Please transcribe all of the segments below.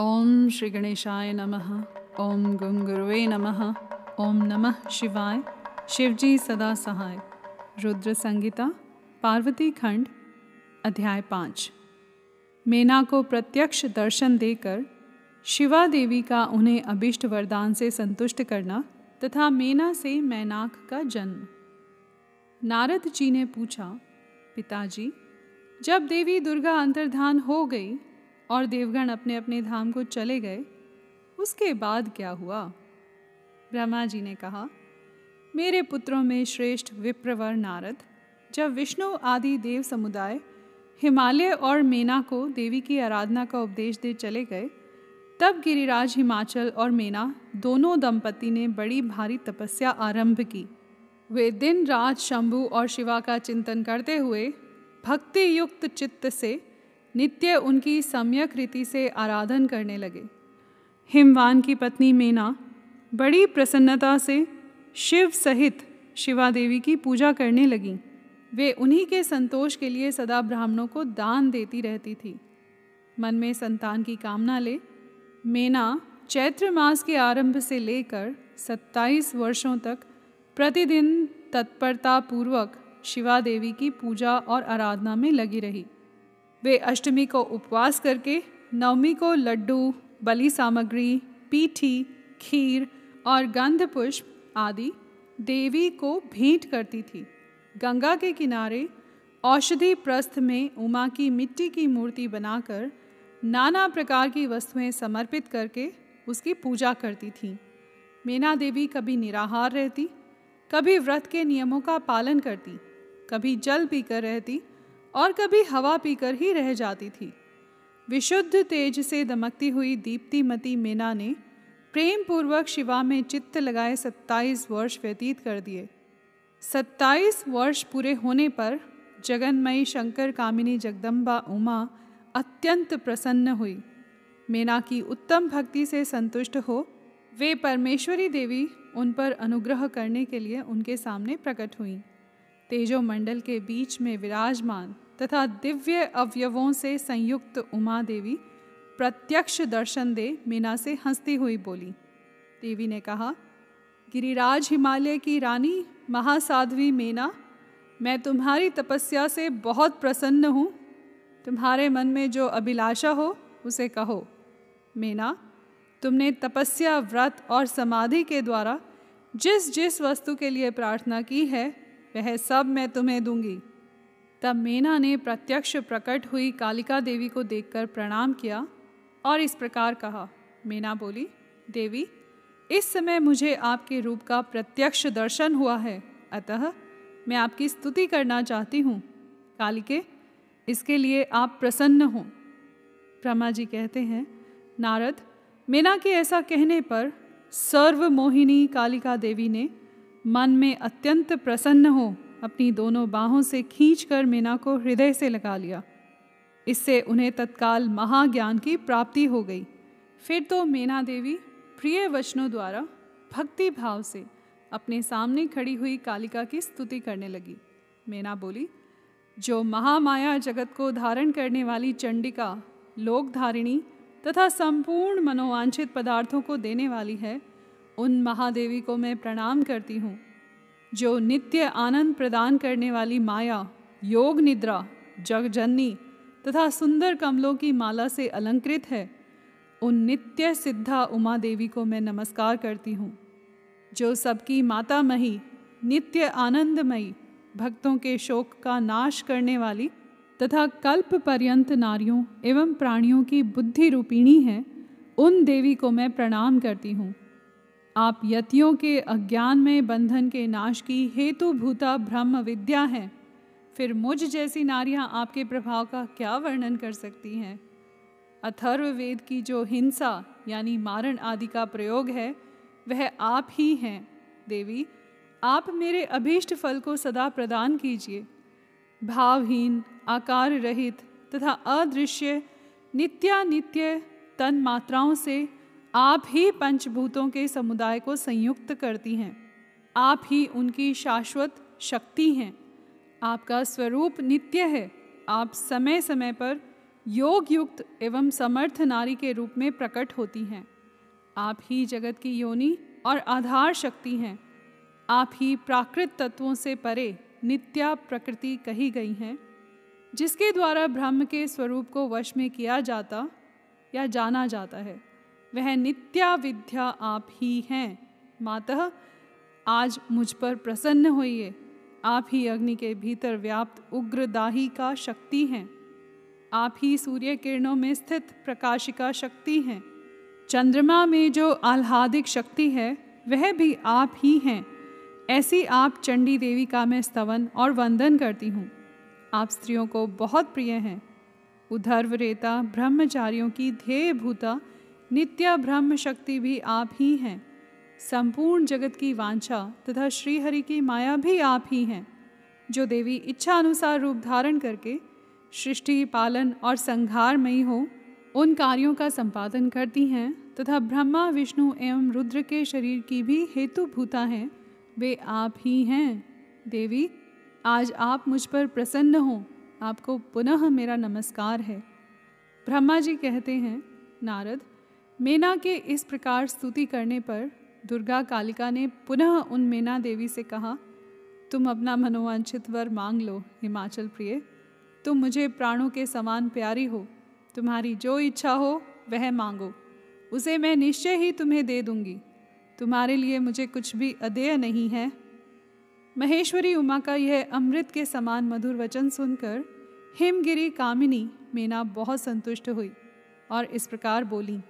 ओम श्री गणेशाय नमः। ओम गुंगुरुवे नमः। ओम नमः शिवाय। शिवजी सदा सहाय। रुद्र संगीता पार्वती खंड, अध्याय पाँच। मेना को प्रत्यक्ष दर्शन देकर शिवा देवी का उन्हें अभिष्ट वरदान से संतुष्ट करना तथा मेना से मैनाक का जन्म। नारद जी ने पूछा, पिताजी, जब देवी दुर्गा अंतर्धान हो गई और देवगण अपने अपने धाम को चले गए। उसके बाद क्या हुआ? ब्रह्मा जी ने कहा, मेरे पुत्रों में श्रेष्ठ विप्रवर नारद, जब विष्णु आदि देव समुदाय हिमालय और मेना को देवी की आराधना का उपदेश दे चले गए, तब गिरिराज हिमाचल और मेना दोनों दंपति ने बड़ी भारी तपस्या आरंभ की। वे दिन रात शंभु और शिवा का चिंतन करते हुए भक्ति युक्त चित्त से नित्य उनकी सम्यक रीति से आराधन करने लगे। हिमवान की पत्नी मेना बड़ी प्रसन्नता से शिव सहित शिवा देवी की पूजा करने लगीं। वे उन्हीं के संतोष के लिए सदा ब्राह्मणों को दान देती रहती थी। मन में संतान की कामना ले, मेना चैत्र मास के आरंभ से लेकर 27 वर्षों तक प्रतिदिन तत्परता पूर्वक शिवा देवी की पूजा और आराधना में लगी रही। वे अष्टमी को उपवास करके नवमी को लड्डू, बलि सामग्री, पीठी, खीर और गंध पुष्प आदि देवी को भेंट करती थी। गंगा के किनारे औषधि प्रस्थ में उमा की मिट्टी की मूर्ति बनाकर नाना प्रकार की वस्तुएँ समर्पित करके उसकी पूजा करती थीं। मीना देवी कभी निराहार रहती, कभी व्रत के नियमों का पालन करती, कभी जल पीकर रहती और कभी हवा पीकर ही रह जाती थी। विशुद्ध तेज से दमकती हुई दीप्तिमती मीना ने प्रेम पूर्वक शिवा में चित्त लगाए सत्ताईस वर्ष व्यतीत कर दिए। सत्ताईस वर्ष पूरे होने पर जगन्मयी शंकर कामिनी जगदम्बा उमा अत्यंत प्रसन्न हुई। मीना की उत्तम भक्ति से संतुष्ट हो, वे परमेश्वरी देवी उन पर अनुग्रह करने के लिए उनके सामने प्रकट हुई। तेजो मंडल के बीच में विराजमान तथा दिव्य अवयवों से संयुक्त उमा देवी, प्रत्यक्ष दर्शन दे मीना से हंसती हुई बोली। देवी ने कहा, गिरिराज हिमालय की रानी, महासाध्वी मीना, मैं तुम्हारी तपस्या से बहुत प्रसन्न हूँ। तुम्हारे मन में जो अभिलाषा हो, उसे कहो। मीना, तुमने तपस्या, व्रत और समाधि के द्वारा जिस जिस वस्तु के लिए प्रार्थना की है, वह सब मैं तुम्हें दूँगी। तब मीना ने प्रत्यक्ष प्रकट हुई कालिका देवी को देखकर प्रणाम किया और इस प्रकार कहा, मीना बोली, देवी, इस समय मुझे आपके रूप का प्रत्यक्ष दर्शन हुआ है। अतः मैं आपकी स्तुति करना चाहती हूँ। कालिके, इसके लिए आप प्रसन्न हों। ब्रह्मा जी कहते हैं, नारद, मीना के ऐसा कहने पर सर्वमोहिनी कालिका देवी ने मन में अत्यंत प्रसन्न हो अपनी दोनों बाहों से खींचकर मीना को हृदय से लगा लिया। इससे उन्हें तत्काल महाज्ञान की प्राप्ति हो गई। फिर तो मीना देवी प्रिय वचनों द्वारा भक्ति भाव से अपने सामने खड़ी हुई कालिका की स्तुति करने लगी। मीना बोली, जो महामाया जगत को धारण करने वाली चंडिका, लोकधारिणी तथा संपूर्ण मनोवांछित पदार्थों को देने वाली है, उन महादेवी को मैं प्रणाम करती हूँ। जो नित्य आनंद प्रदान करने वाली माया, योग निद्रा, जगजननी तथा सुंदर कमलों की माला से अलंकृत है, उन नित्य सिद्धा उमा देवी को मैं नमस्कार करती हूँ। जो सबकी माता मही, नित्य आनंदमयी, भक्तों के शोक का नाश करने वाली तथा कल्प पर्यंत नारियों एवं प्राणियों की बुद्धि रूपिणी है, उन देवी को मैं प्रणाम करती हूँ। आप यतियों के अज्ञान में बंधन के नाश की हेतु भूता ब्रह्म विद्या हैं। फिर मुझ जैसी नारियाँ आपके प्रभाव का क्या वर्णन कर सकती हैं? अथर्ववेद की जो हिंसा, यानी मारण आदि का प्रयोग है, वह आप ही हैं। देवी, आप मेरे अभीष्ट फल को सदा प्रदान कीजिए। भावहीन आकार रहित तथा अदृश्य, नित्यानित्य तन मात्राओं से आप ही पंचभूतों के समुदाय को संयुक्त करती हैं। आप ही उनकी शाश्वत शक्ति हैं। आपका स्वरूप नित्य है। आप समय समय पर योग युक्त एवं समर्थ नारी के रूप में प्रकट होती हैं। आप ही जगत की योनि और आधार शक्ति हैं। आप ही प्राकृत तत्वों से परे नित्या प्रकृति कही गई हैं। जिसके द्वारा ब्रह्म के स्वरूप को वश में किया जाता या जाना जाता है। वह नित्या विद्या आप ही हैं। मातः, आज मुझ पर प्रसन्न होइए। आप ही अग्नि के भीतर व्याप्त उग्र दाही का शक्ति हैं। आप ही सूर्य किरणों में स्थित प्रकाशिका शक्ति हैं। चंद्रमा में जो आह्लादिक शक्ति है, वह भी आप ही हैं। ऐसी आप चंडी देवी का मैं स्तवन और वंदन करती हूँ। आप स्त्रियों को बहुत प्रिय हैं। उधर्व रेता ब्रह्मचारियों की ध्येय भूता नित्य ब्रह्म शक्ति भी आप ही हैं। संपूर्ण जगत की वांछा तथा श्रीहरि की माया भी आप ही हैं, जो देवी इच्छा अनुसार रूप धारण करके सृष्टि, पालन और संहारमयी हो, उन कार्यों का संपादन करती हैं तथा ब्रह्मा, विष्णु एवं रुद्र के शरीर की भी हेतु भूता हैं, वे आप ही हैं। देवी, आज आप मुझ पर प्रसन्न हो, आपको पुनः मेरा नमस्कार है। ब्रह्मा जी कहते हैं, नारद मेना के इस प्रकार स्तुति करने पर दुर्गा कालिका ने पुनः उन मेना देवी से कहा, तुम अपना मनोवांछित वर मांग लो, हिमाचल प्रिय। तुम मुझे प्राणों के समान प्यारी हो। तुम्हारी जो इच्छा हो, वह मांगो। उसे मैं निश्चय ही तुम्हें दे दूँगी। तुम्हारे लिए मुझे कुछ भी अदेय नहीं है। महेश्वरी उमा का यह अमृत के समान मधुर वचन सुनकर हिमगिरी कामिनी मेना बहुत संतुष्ट हुई और इस प्रकार बोली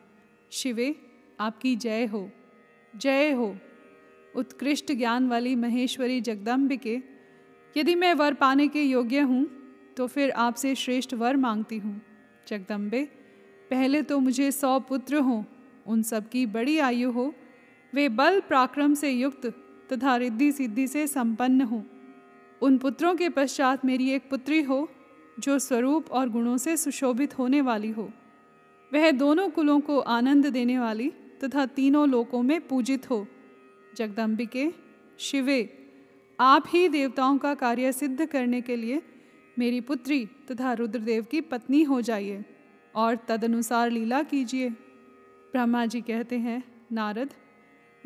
शिवे, आपकी जय हो। जय हो। उत्कृष्ट ज्ञान वाली महेश्वरी जगदम्बिके, यदि मैं वर पाने के योग्य हूँ तो फिर आपसे श्रेष्ठ वर मांगती हूँ। जगदम्बे, पहले तो मुझे सौ पुत्र हों, उन सब की बड़ी आयु हो। वे बल पराक्रम से युक्त तथा रिद्धि सिद्धि से संपन्न हो। उन पुत्रों के पश्चात मेरी एक पुत्री हो, जो स्वरूप और गुणों से सुशोभित होने वाली हो। वह दोनों कुलों को आनंद देने वाली तथा तीनों लोकों में पूजित हो। जगदम्बिके, शिवे, आप ही देवताओं का कार्य सिद्ध करने के लिए मेरी पुत्री तथा रुद्रदेव की पत्नी हो जाइए और तदनुसार लीला कीजिए। ब्रह्मा जी कहते हैं, नारद,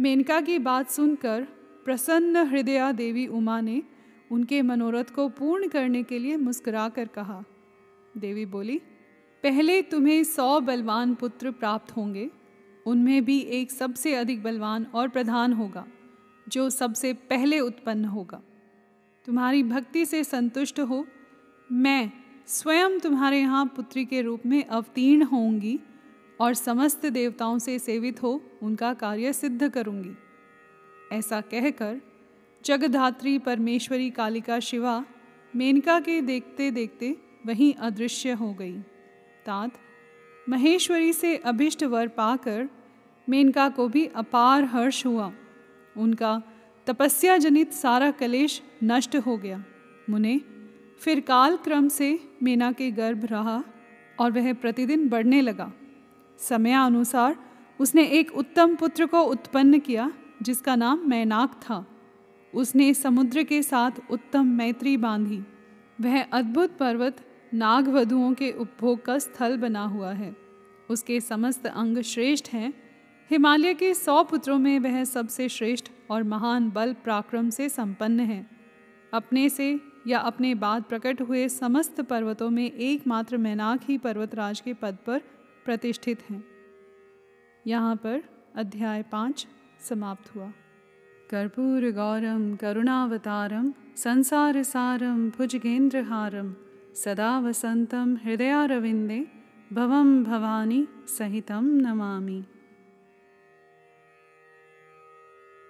मेनका की बात सुनकर प्रसन्न हृदया देवी उमा ने उनके मनोरथ को पूर्ण करने के लिए मुस्कुरा कर कहा। देवी बोली पहले तुम्हें सौ बलवान पुत्र प्राप्त होंगे। उनमें भी एक सबसे अधिक बलवान और प्रधान होगा, जो सबसे पहले उत्पन्न होगा। तुम्हारी भक्ति से संतुष्ट हो। मैं स्वयं तुम्हारे यहाँ पुत्री के रूप में अवतीर्ण होंगी और समस्त देवताओं से सेवित हो उनका कार्य सिद्ध करूँगी। ऐसा कहकर जगधात्री परमेश्वरी कालिका शिवा मेनका के देखते देखते वहीं अदृश्य हो गई। तात महेश्वरी से अभिष्ट वर पाकर मेनका को भी अपार हर्ष हुआ। उनका तपस्या जनित सारा कलेश नष्ट हो गया। मुने, फिर काल क्रम से मेना के गर्भ रहा और वह प्रतिदिन बढ़ने लगा। समयानुसार उसने एक उत्तम पुत्र को उत्पन्न किया, जिसका नाम मैनाक था। उसने समुद्र के साथ उत्तम मैत्री बांधी। वह अद्भुत पर्वत नागवधुओं के उपभोग का स्थल बना हुआ है। उसके समस्त अंग श्रेष्ठ हैं। हिमालय के सौ पुत्रों में वह सबसे श्रेष्ठ और महान बल पराक्रम से संपन्न है। अपने से या अपने बाद प्रकट हुए समस्त पर्वतों में एकमात्र मैनाक ही पर्वतराज के पद पर प्रतिष्ठित हैं। यहाँ पर अध्याय पाँच समाप्त हुआ। कर्पूर गौरम, करुणावतारम, संसार सारम भुजगेंद्रहारम सदा वसन्तं हृदयारविन्दे भवं भवानी सहितं नमामि